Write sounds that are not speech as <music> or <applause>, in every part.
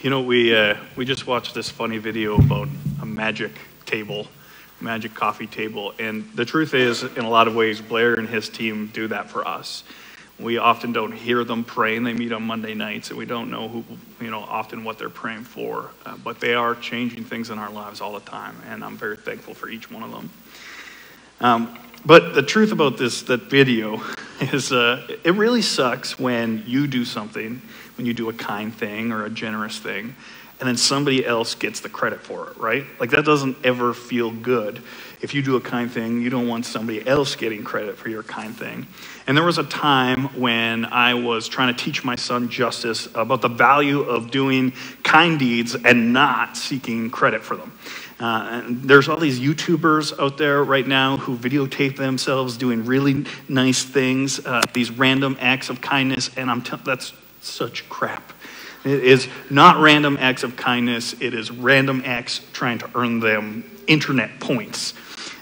You know, we, uh, we just watched this funny video about a magic table, magic coffee table. And the truth is, in a lot of ways, Blair and his team do that for us. We often don't hear them praying. They meet on Monday nights, and we don't know who, you know, often what they're praying for. Uh, but they are changing things in our lives all the time, and I'm very thankful for each one of them. Um, but the truth about this, that video, <laughs> is uh, it really sucks when you do something, when you do a kind thing or a generous thing, and then somebody else gets the credit for it, right? Like that doesn't ever feel good. If you do a kind thing, you don't want somebody else getting credit for your kind thing. And there was a time when I was trying to teach my son Justice about the value of doing kind deeds and not seeking credit for them. Uh, there's all these YouTubers out there right now who videotape themselves doing really nice things, uh, these random acts of kindness, and I'm t- that's such crap. It is not random acts of kindness, it is random acts trying to earn them internet points.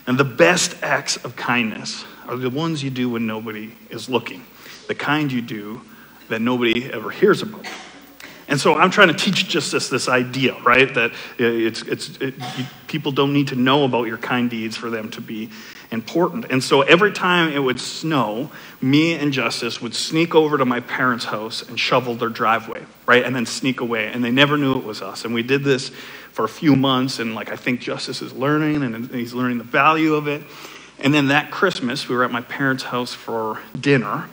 And the best acts of kindness are the ones you do when nobody is looking, the kind you do that nobody ever hears about. And so I'm trying to teach just this, this idea, right? That it's, it's, it, you, people don't need to know about your kind deeds for them to be important. And so every time it would snow, me and Justice would sneak over to my parents' house and shovel their driveway, right? And then sneak away. And they never knew it was us. And we did this for a few months. And like, I think Justice is learning and he's learning the value of it. And then that Christmas, we were at my parents' house for dinner.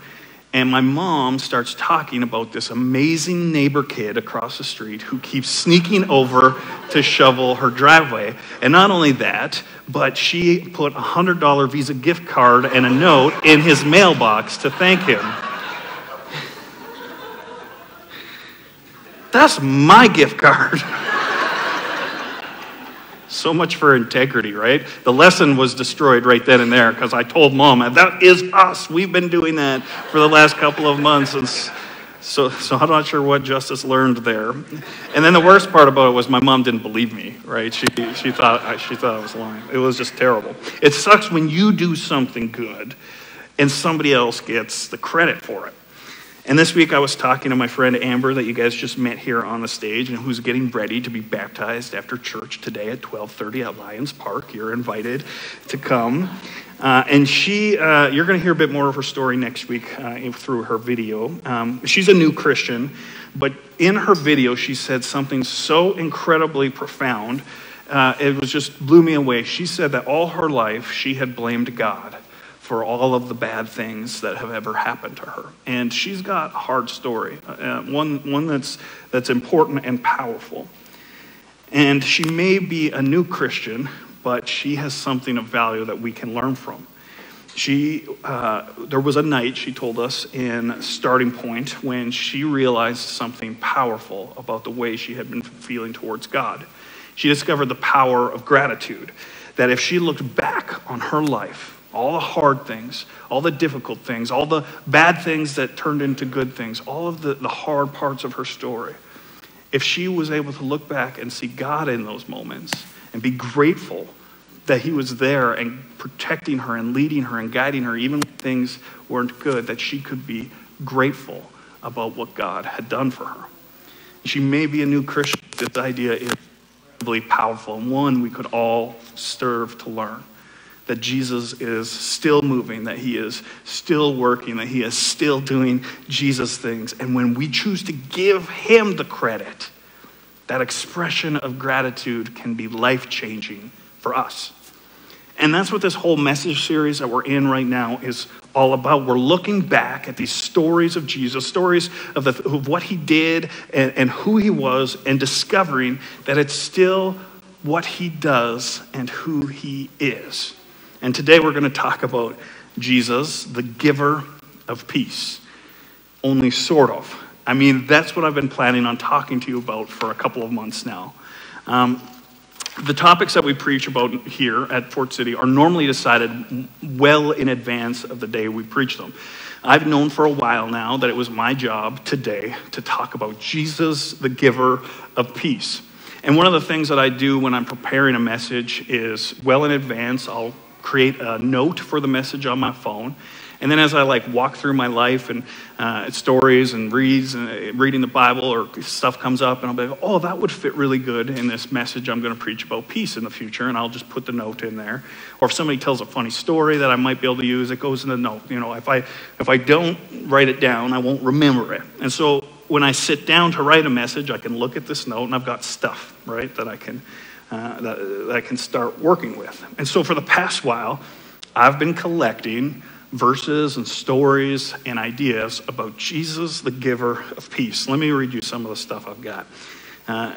And my mom starts talking about this amazing neighbor kid across the street who keeps sneaking over to shovel her driveway. And not only that, but she put a $100 Visa gift card and a note in his mailbox to thank him. That's my gift card. <laughs> So much for integrity, right? The lesson was destroyed right then and there because I told mom, that is us. We've been doing that for the last couple of months. And so, so I'm not sure what Justice learned there. And then the worst part about it was my mom didn't believe me, right? She, she, thought, she thought I was lying. It was just terrible. It sucks when you do something good and somebody else gets the credit for it. And this week I was talking to my friend Amber that you guys just met here on the stage and who's getting ready to be baptized after church today at 12:30 at Lions Park. You're invited to come. Uh, and she, uh, you're going to hear a bit more of her story next week uh, through her video. Um, she's a new Christian, but in her video, she said something so incredibly profound. Uh, it was just blew me away. She said that all her life she had blamed God for all of the bad things that have ever happened to her. And she's got a hard story, uh, one, one that's, that's important and powerful. And she may be a new Christian, but she has something of value that we can learn from. She, uh, there was a night, she told us, in Starting Point when she realized something powerful about the way she had been feeling towards God. She discovered the power of gratitude, that if she looked back on her life, all the hard things, all the difficult things, all the bad things that turned into good things, all of the, the hard parts of her story, if she was able to look back and see God in those moments and be grateful that He was there and protecting her and leading her and guiding her, even when things weren't good, that she could be grateful about what God had done for her. She may be a new Christian. This idea is incredibly powerful and one we could all serve to learn that Jesus is still moving, that he is still working, that he is still doing Jesus things. And when we choose to give him the credit, that expression of gratitude can be life changing for us. And that's what this whole message series that we're in right now is all about. We're looking back at these stories of Jesus, stories of, the, of what he did and, and who he was, and discovering that it's still what he does and who he is. And today we're going to talk about Jesus, the giver of peace. Only sort of. I mean, that's what I've been planning on talking to you about for a couple of months now. Um, the topics that we preach about here at Fort City are normally decided well in advance of the day we preach them. I've known for a while now that it was my job today to talk about Jesus, the giver of peace. And one of the things that I do when I'm preparing a message is well in advance, I'll create a note for the message on my phone. And then as I like walk through my life and uh, stories and reads and uh, reading the Bible or stuff comes up, and I'll be like, oh, that would fit really good in this message I'm going to preach about peace in the future, and I'll just put the note in there. Or if somebody tells a funny story that I might be able to use, it goes in the note. You know, if I if I don't write it down, I won't remember it. And so when I sit down to write a message, I can look at this note, and I've got stuff right that I can uh, that, that I can start working with. And so for the past while, I've been collecting verses and stories and ideas about Jesus, the giver of peace. Let me read you some of the stuff I've got. Uh,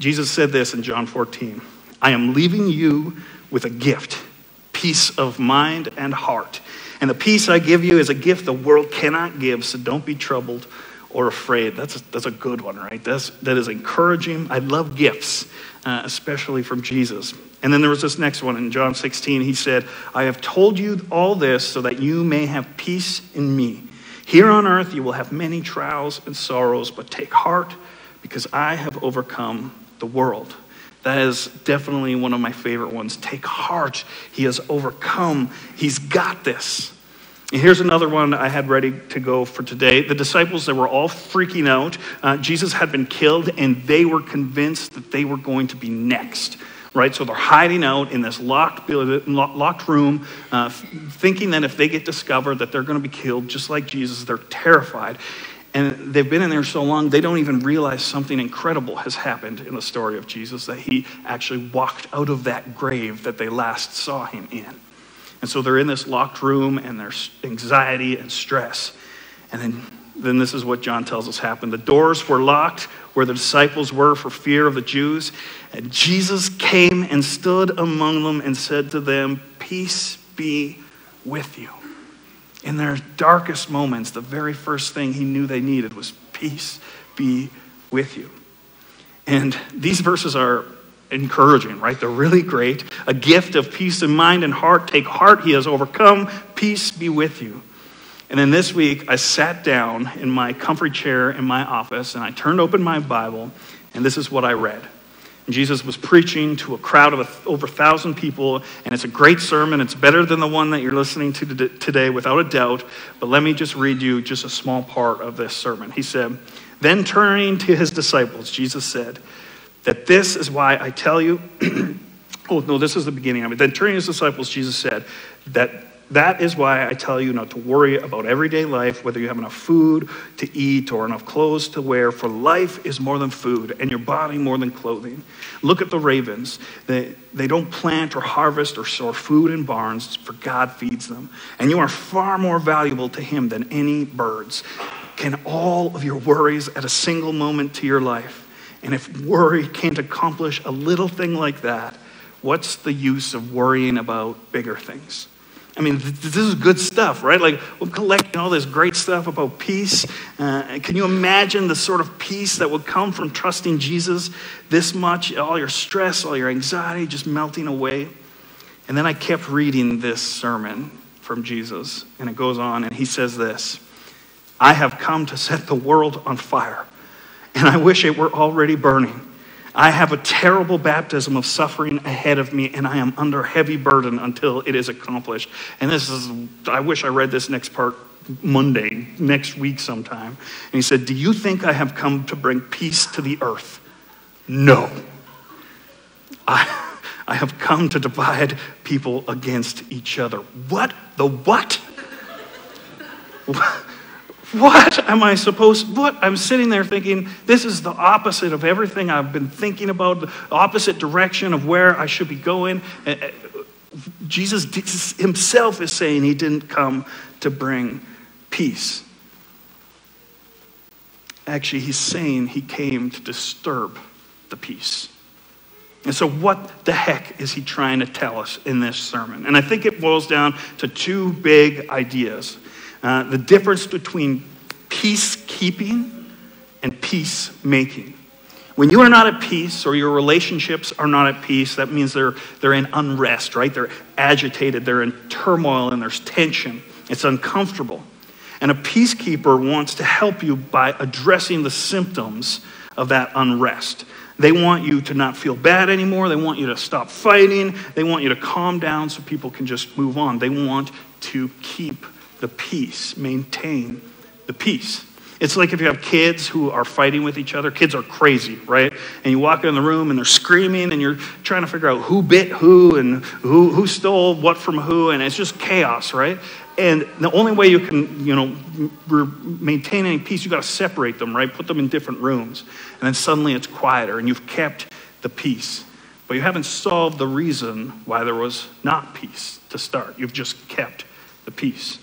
Jesus said this in John 14 I am leaving you with a gift, peace of mind and heart. And the peace I give you is a gift the world cannot give, so don't be troubled or afraid. That's a, that's a good one, right? That's, that is encouraging. I love gifts, uh, especially from Jesus. And then there was this next one in John 16. He said, I have told you all this so that you may have peace in me. Here on earth you will have many trials and sorrows, but take heart because I have overcome the world. That is definitely one of my favorite ones. Take heart. He has overcome. He's got this. Here's another one I had ready to go for today. The disciples, they were all freaking out. Uh, Jesus had been killed, and they were convinced that they were going to be next. Right? So they're hiding out in this locked, locked room, uh, thinking that if they get discovered that they're going to be killed, just like Jesus, they're terrified. And they've been in there so long, they don't even realize something incredible has happened in the story of Jesus, that he actually walked out of that grave that they last saw him in. And so they're in this locked room and there's anxiety and stress. And then, then this is what John tells us happened. The doors were locked where the disciples were for fear of the Jews. And Jesus came and stood among them and said to them, Peace be with you. In their darkest moments, the very first thing he knew they needed was peace be with you. And these verses are encouraging, right? They're really great. A gift of peace of mind and heart. Take heart, he has overcome. Peace be with you. And then this week, I sat down in my comfy chair in my office and I turned open my Bible, and this is what I read. Jesus was preaching to a crowd of over a thousand people, and it's a great sermon. It's better than the one that you're listening to today, without a doubt. But let me just read you just a small part of this sermon. He said, Then turning to his disciples, Jesus said, that this is why I tell you, <clears throat> oh, no, this is the beginning of it. Then turning to his disciples, Jesus said, that that is why I tell you not to worry about everyday life, whether you have enough food to eat or enough clothes to wear, for life is more than food and your body more than clothing. Look at the ravens. They, they don't plant or harvest or store food in barns, for God feeds them. And you are far more valuable to Him than any birds. Can all of your worries add a single moment to your life? And if worry can't accomplish a little thing like that, what's the use of worrying about bigger things? I mean, this is good stuff, right? Like, we're collecting all this great stuff about peace. Uh, can you imagine the sort of peace that would come from trusting Jesus this much? All your stress, all your anxiety just melting away. And then I kept reading this sermon from Jesus, and it goes on, and he says this I have come to set the world on fire and I wish it were already burning. I have a terrible baptism of suffering ahead of me, and I am under heavy burden until it is accomplished. And this is, I wish I read this next part Monday, next week sometime. And he said, Do you think I have come to bring peace to the earth? No. I, I have come to divide people against each other. What? The what? What am I supposed what I'm sitting there thinking this is the opposite of everything I've been thinking about, the opposite direction of where I should be going. Eh, eh, Jesus himself is saying he didn't come to bring peace. Actually, he's saying he came to disturb the peace. And so, what the heck is he trying to tell us in this sermon? And I think it boils down to two big ideas. Uh, the difference between peacekeeping and peacemaking. When you are not at peace or your relationships are not at peace, that means they're, they're in unrest, right? They're agitated, they're in turmoil, and there's tension. It's uncomfortable. And a peacekeeper wants to help you by addressing the symptoms of that unrest. They want you to not feel bad anymore. They want you to stop fighting. They want you to calm down so people can just move on. They want to keep the peace, maintain the peace. It's like if you have kids who are fighting with each other. Kids are crazy, right? And you walk in the room and they're screaming and you're trying to figure out who bit who and who, who stole what from who, and it's just chaos, right? And the only way you can, you know, maintain any peace, you got to separate them, right? Put them in different rooms. And then suddenly it's quieter and you've kept the peace. But you haven't solved the reason why there was not peace to start. You've just kept the peace.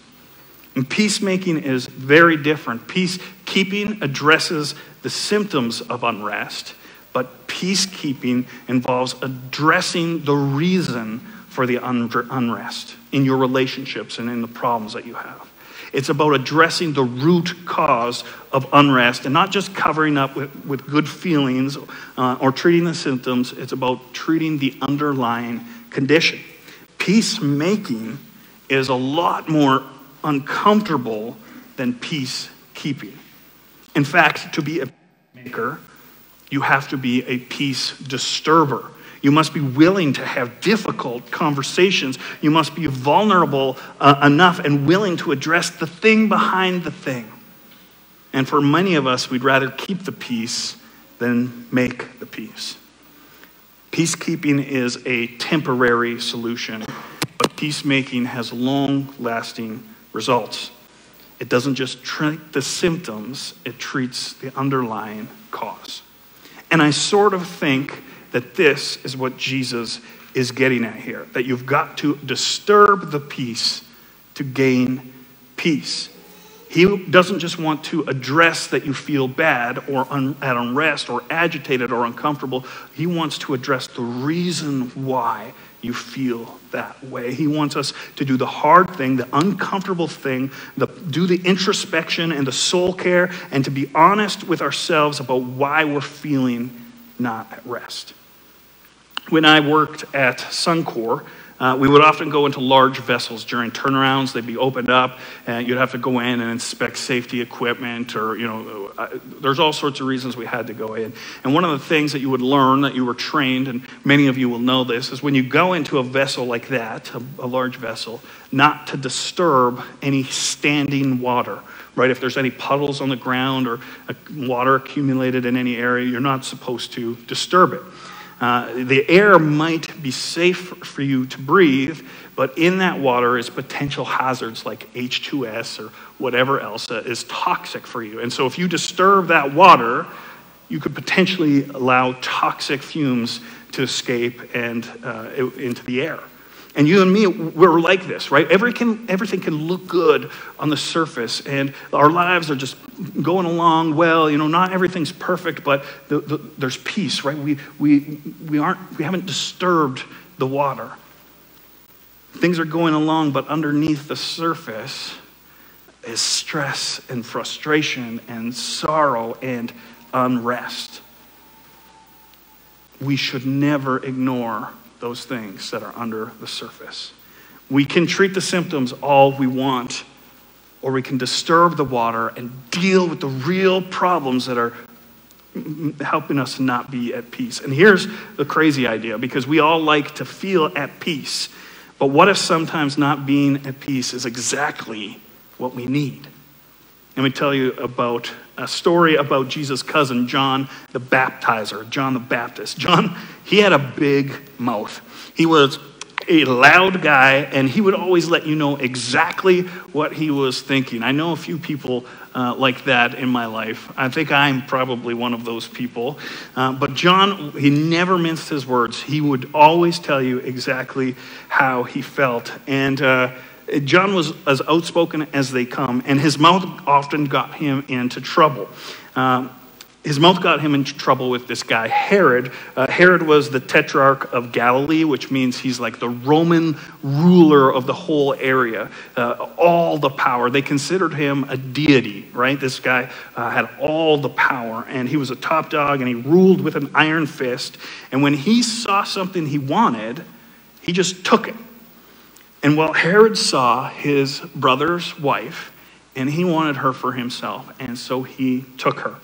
And peacemaking is very different. Peacekeeping addresses the symptoms of unrest, but peacekeeping involves addressing the reason for the unrest in your relationships and in the problems that you have. It's about addressing the root cause of unrest and not just covering up with, with good feelings uh, or treating the symptoms. It's about treating the underlying condition. Peacemaking is a lot more uncomfortable than peacekeeping. In fact, to be a maker, you have to be a peace disturber. You must be willing to have difficult conversations. You must be vulnerable uh, enough and willing to address the thing behind the thing. And for many of us, we'd rather keep the peace than make the peace. Peacekeeping is a temporary solution, but peacemaking has long lasting results. It doesn't just treat the symptoms, it treats the underlying cause. And I sort of think that this is what Jesus is getting at here that you've got to disturb the peace to gain peace. He doesn't just want to address that you feel bad or un- at unrest or agitated or uncomfortable. He wants to address the reason why you feel that way. He wants us to do the hard thing, the uncomfortable thing, the, do the introspection and the soul care, and to be honest with ourselves about why we're feeling not at rest. When I worked at Suncor, uh, we would often go into large vessels during turnarounds. They'd be opened up, and you'd have to go in and inspect safety equipment, or, you know, uh, there's all sorts of reasons we had to go in. And one of the things that you would learn that you were trained, and many of you will know this, is when you go into a vessel like that, a, a large vessel, not to disturb any standing water right? If there's any puddles on the ground or water accumulated in any area, you're not supposed to disturb it. Uh, the air might be safe for you to breathe, but in that water is potential hazards like H2S or whatever else is toxic for you. And so if you disturb that water, you could potentially allow toxic fumes to escape and uh, into the air. And you and me, we're like this, right? Every can, everything can look good on the surface, and our lives are just going along well. You know, not everything's perfect, but the, the, there's peace, right? We, we, we, aren't, we haven't disturbed the water. Things are going along, but underneath the surface is stress and frustration and sorrow and unrest. We should never ignore those things that are under the surface. We can treat the symptoms all we want, or we can disturb the water and deal with the real problems that are helping us not be at peace. And here's the crazy idea because we all like to feel at peace. But what if sometimes not being at peace is exactly what we need? Let me tell you about a story about Jesus' cousin, John the Baptizer, John the Baptist. John, he had a big mouth. He was a loud guy, and he would always let you know exactly what he was thinking. I know a few people uh, like that in my life. I think I'm probably one of those people. Uh, but John, he never minced his words. He would always tell you exactly how he felt. And uh, John was as outspoken as they come, and his mouth often got him into trouble. Um, his mouth got him into trouble with this guy, Herod. Uh, Herod was the tetrarch of Galilee, which means he's like the Roman ruler of the whole area, uh, all the power. They considered him a deity, right? This guy uh, had all the power, and he was a top dog, and he ruled with an iron fist. And when he saw something he wanted, he just took it. And well, Herod saw his brother's wife, and he wanted her for himself, and so he took her.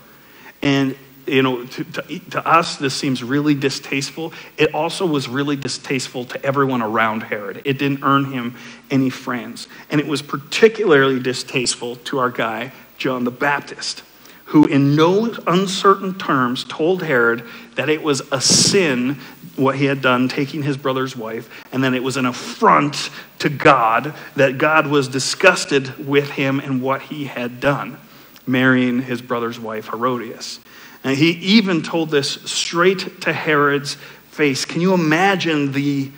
And you know, to, to, to, us, this seems really distasteful. It also was really distasteful to everyone around Herod. It didn't earn him any friends. And it was particularly distasteful to our guy, John the Baptist, who, in no uncertain terms, told Herod that it was a sin what he had done, taking his brother's wife, and then it was an affront to God, that God was disgusted with him and what he had done, marrying his brother's wife, Herodias. And he even told this straight to Herod's face. Can you imagine the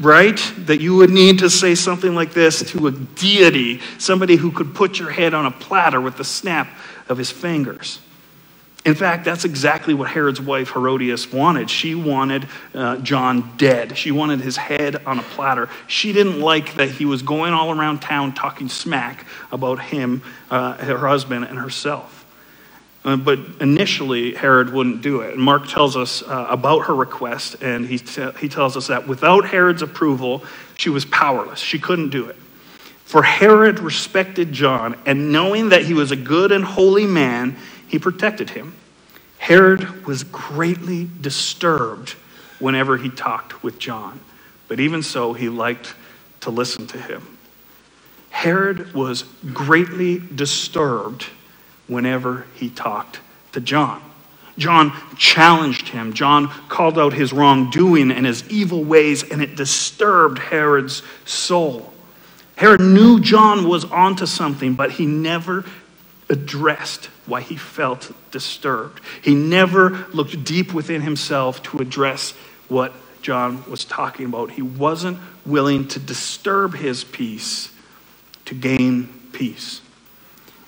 right? That you would need to say something like this to a deity, somebody who could put your head on a platter with the snap of his fingers. In fact, that's exactly what Herod's wife Herodias wanted. She wanted uh, John dead. She wanted his head on a platter. She didn't like that he was going all around town talking smack about him, uh, her husband, and herself. Uh, but initially, Herod wouldn't do it. And Mark tells us uh, about her request, and he, t- he tells us that without Herod's approval, she was powerless. She couldn't do it. For Herod respected John, and knowing that he was a good and holy man, he protected him. Herod was greatly disturbed whenever he talked with John, but even so, he liked to listen to him. Herod was greatly disturbed whenever he talked to John. John challenged him. John called out his wrongdoing and his evil ways, and it disturbed Herod's soul. Herod knew John was onto something, but he never addressed why he felt disturbed. He never looked deep within himself to address what John was talking about. He wasn't willing to disturb his peace to gain peace.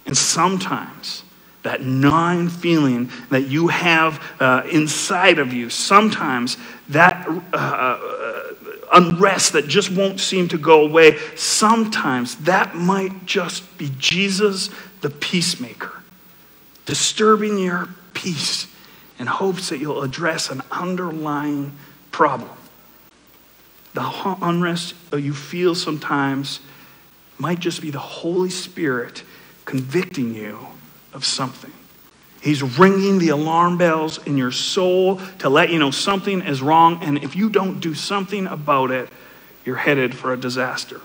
And sometimes that gnawing feeling that you have uh, inside of you, sometimes that uh, uh, unrest that just won't seem to go away, sometimes that might just be Jesus the peacemaker, disturbing your peace in hopes that you'll address an underlying problem. The unrest you feel sometimes might just be the Holy Spirit convicting you of something. He's ringing the alarm bells in your soul to let you know something is wrong, and if you don't do something about it, you're headed for a disaster.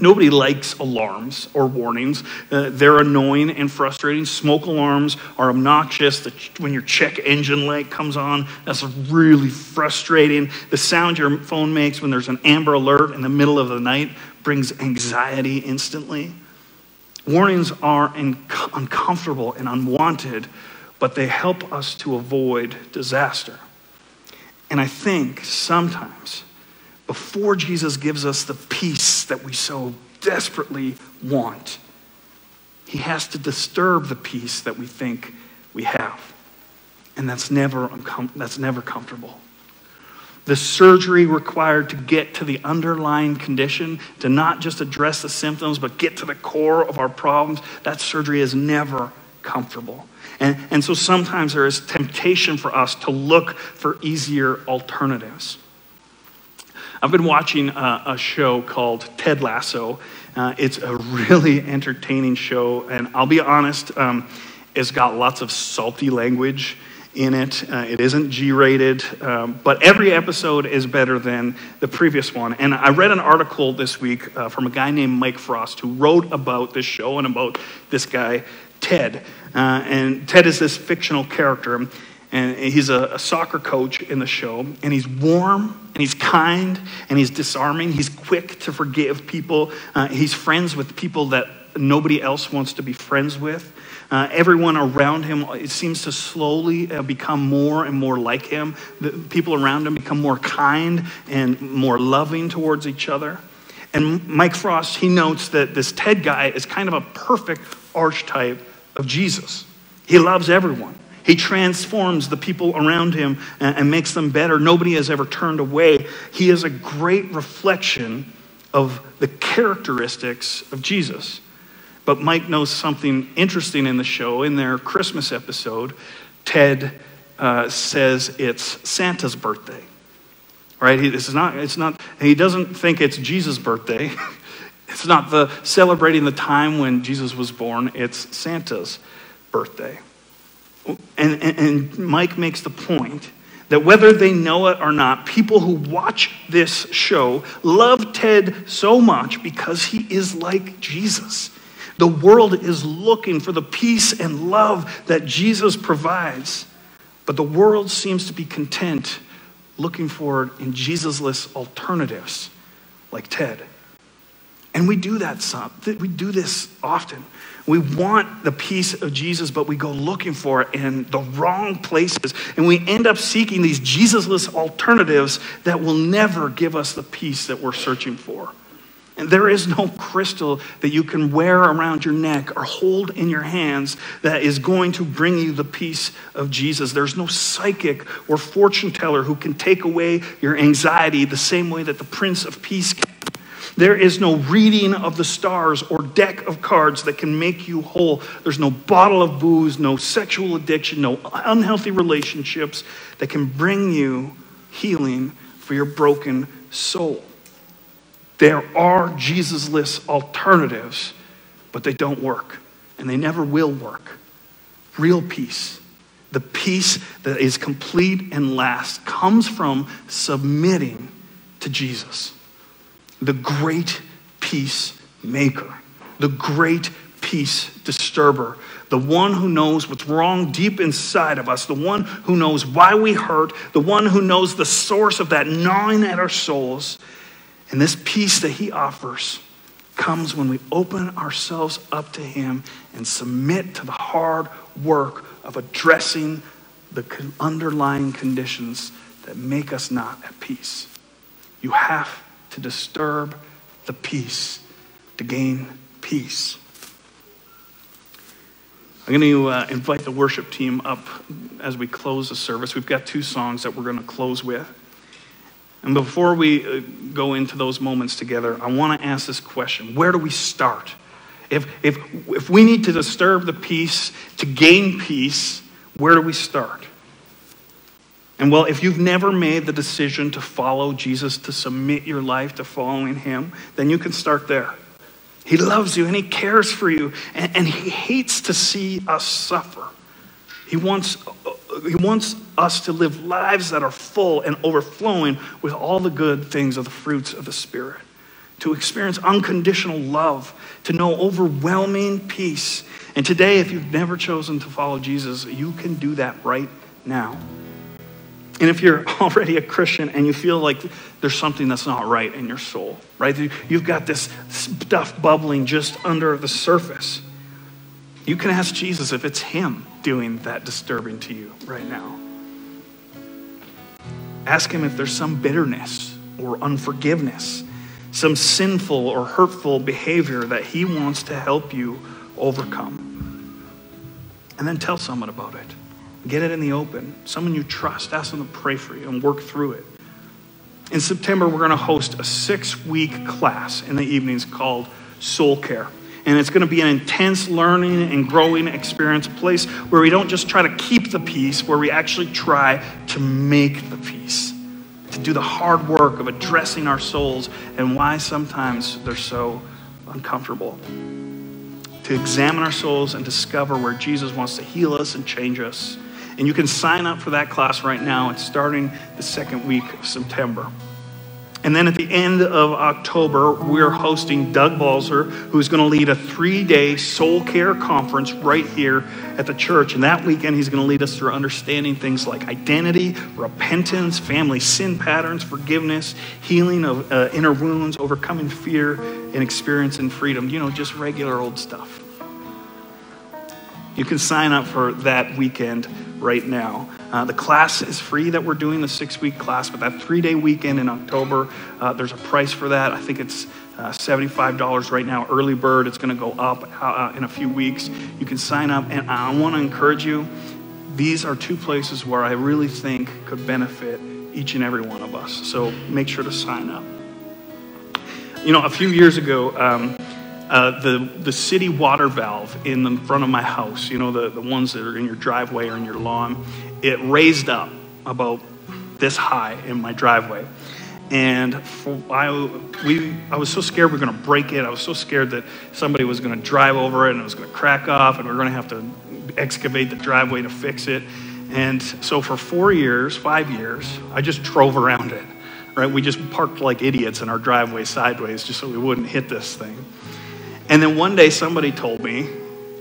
Nobody likes alarms or warnings. Uh, they're annoying and frustrating. Smoke alarms are obnoxious. The, when your check engine light comes on, that's really frustrating. The sound your phone makes when there's an amber alert in the middle of the night brings anxiety instantly. Warnings are uncomfortable and unwanted, but they help us to avoid disaster. And I think sometimes before Jesus gives us the peace that we so desperately want, he has to disturb the peace that we think we have. And that's never, uncom- that's never comfortable. The surgery required to get to the underlying condition, to not just address the symptoms, but get to the core of our problems, that surgery is never comfortable. And, and so sometimes there is temptation for us to look for easier alternatives. I've been watching a, a show called Ted Lasso. Uh, it's a really <laughs> entertaining show, and I'll be honest, um, it's got lots of salty language in it. Uh, it isn't G rated, um, but every episode is better than the previous one. And I read an article this week uh, from a guy named Mike Frost who wrote about this show and about this guy, Ted. Uh, and Ted is this fictional character and he's a, a, soccer coach in the show, and he's warm, and he's kind, and he's disarming. He's quick to forgive people. Uh, he's friends with people that nobody else wants to be friends with. Uh, everyone around him it seems to slowly uh, become more and more like him. The people around him become more kind and more loving towards each other. And Mike Frost, he notes that this Ted guy is kind of a perfect archetype of Jesus. He loves everyone. He transforms the people around him and, and makes them better. Nobody has ever turned away. He is a great reflection of the characteristics of Jesus. But Mike knows something interesting in the show. In their Christmas episode, Ted uh, says it's Santa's birthday. Right? He, is not, it's not, he doesn't think it's Jesus' birthday. <laughs> it's not the celebrating the time when Jesus was born, it's Santa's birthday. And, and, and Mike makes the point that whether they know it or not, people who watch this show love Ted so much because he is like Jesus. The world is looking for the peace and love that Jesus provides, but the world seems to be content looking for it in Jesusless alternatives like Ted. And we do that some. We do this often. We want the peace of Jesus, but we go looking for it in the wrong places. And we end up seeking these Jesusless alternatives that will never give us the peace that we're searching for. And there is no crystal that you can wear around your neck or hold in your hands that is going to bring you the peace of Jesus. There's no psychic or fortune teller who can take away your anxiety the same way that the Prince of Peace can. There is no reading of the stars or deck of cards that can make you whole. There's no bottle of booze, no sexual addiction, no unhealthy relationships that can bring you healing for your broken soul. There are Jesusless alternatives, but they don't work, and they never will work. Real peace, the peace that is complete and last, comes from submitting to Jesus, the great peacemaker, the great peace disturber, the one who knows what's wrong deep inside of us, the one who knows why we hurt, the one who knows the source of that gnawing at our souls and this peace that he offers comes when we open ourselves up to him and submit to the hard work of addressing the underlying conditions that make us not at peace. You have to disturb the peace to gain peace. I'm going to uh, invite the worship team up as we close the service. We've got two songs that we're going to close with. And before we uh, go into those moments together, I want to ask this question Where do we start? If, if, if we need to disturb the peace to gain peace, where do we start? And well, if you've never made the decision to follow Jesus, to submit your life to following him, then you can start there. He loves you and he cares for you, and, and he hates to see us suffer. He wants, he wants us to live lives that are full and overflowing with all the good things of the fruits of the Spirit, to experience unconditional love, to know overwhelming peace. And today, if you've never chosen to follow Jesus, you can do that right now. And if you're <laughs> already a Christian and you feel like there's something that's not right in your soul, right? You've got this stuff bubbling just under the surface. You can ask Jesus if it's Him doing that disturbing to you right now. Ask Him if there's some bitterness or unforgiveness, some sinful or hurtful behavior that He wants to help you overcome. And then tell someone about it. Get it in the open. Someone you trust. Ask them to pray for you and work through it. In September, we're going to host a six week class in the evenings called Soul Care. And it's going to be an intense learning and growing experience, a place where we don't just try to keep the peace, where we actually try to make the peace, to do the hard work of addressing our souls and why sometimes they're so uncomfortable. To examine our souls and discover where Jesus wants to heal us and change us. And you can sign up for that class right now. It's starting the second week of September. And then at the end of October, we're hosting Doug Balzer, who's going to lead a three day soul care conference right here at the church. And that weekend, he's going to lead us through understanding things like identity, repentance, family sin patterns, forgiveness, healing of uh, inner wounds, overcoming fear, and experiencing freedom. You know, just regular old stuff. You can sign up for that weekend right now. Uh, the class is free that we're doing, the six week class, but that three day weekend in October, uh, there's a price for that. I think it's uh, $75 right now, early bird. It's going to go up uh, in a few weeks. You can sign up, and I want to encourage you. These are two places where I really think could benefit each and every one of us. So make sure to sign up. You know, a few years ago, um, uh, the, the city water valve in the front of my house, you know, the, the ones that are in your driveway or in your lawn, it raised up about this high in my driveway. And for, I, we, I was so scared we were going to break it. I was so scared that somebody was going to drive over it and it was going to crack off and we are going to have to excavate the driveway to fix it. And so for four years, five years, I just drove around it. Right? We just parked like idiots in our driveway sideways just so we wouldn't hit this thing. And then one day somebody told me,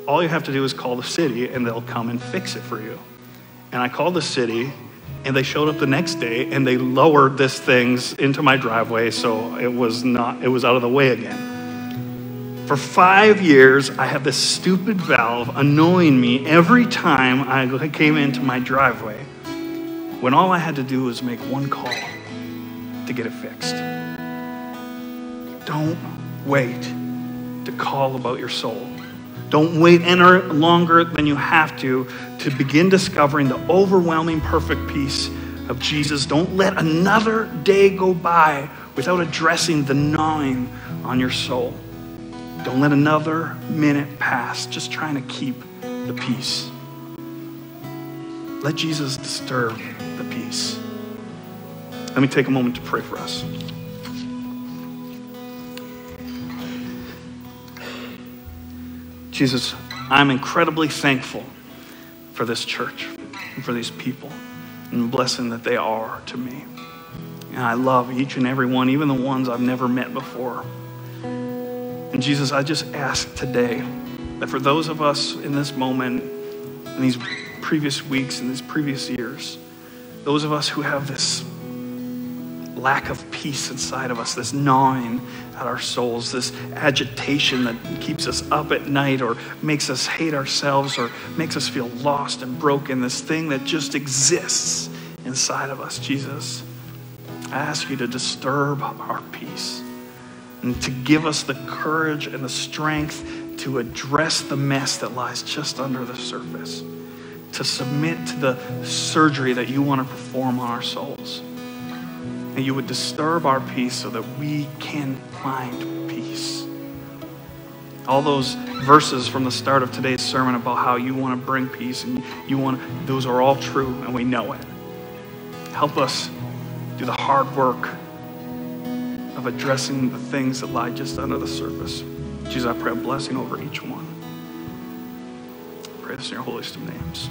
all you have to do is call the city and they'll come and fix it for you. And I called the city and they showed up the next day and they lowered this things into my driveway so it was not it was out of the way again. For five years i had this stupid valve annoying me every time i came into my driveway when all i had to do was make one call to get it fixed. Don't wait to call about your soul don't wait any longer than you have to to begin discovering the overwhelming perfect peace of Jesus. Don't let another day go by without addressing the gnawing on your soul. Don't let another minute pass just trying to keep the peace. Let Jesus disturb the peace. Let me take a moment to pray for us. Jesus, I'm incredibly thankful for this church and for these people and the blessing that they are to me. And I love each and every one, even the ones I've never met before. And Jesus, I just ask today that for those of us in this moment, in these previous weeks, in these previous years, those of us who have this lack of peace inside of us, this gnawing at our souls, this agitation that keeps us up at night or makes us hate ourselves or makes us feel lost and broken, this thing that just exists inside of us, Jesus. I ask you to disturb our peace and to give us the courage and the strength to address the mess that lies just under the surface, to submit to the surgery that you want to perform on our souls and you would disturb our peace so that we can find peace. All those verses from the start of today's sermon about how you want to bring peace and you want those are all true and we know it. Help us do the hard work of addressing the things that lie just under the surface. Jesus, I pray a blessing over each one. I pray this in your holiest of names.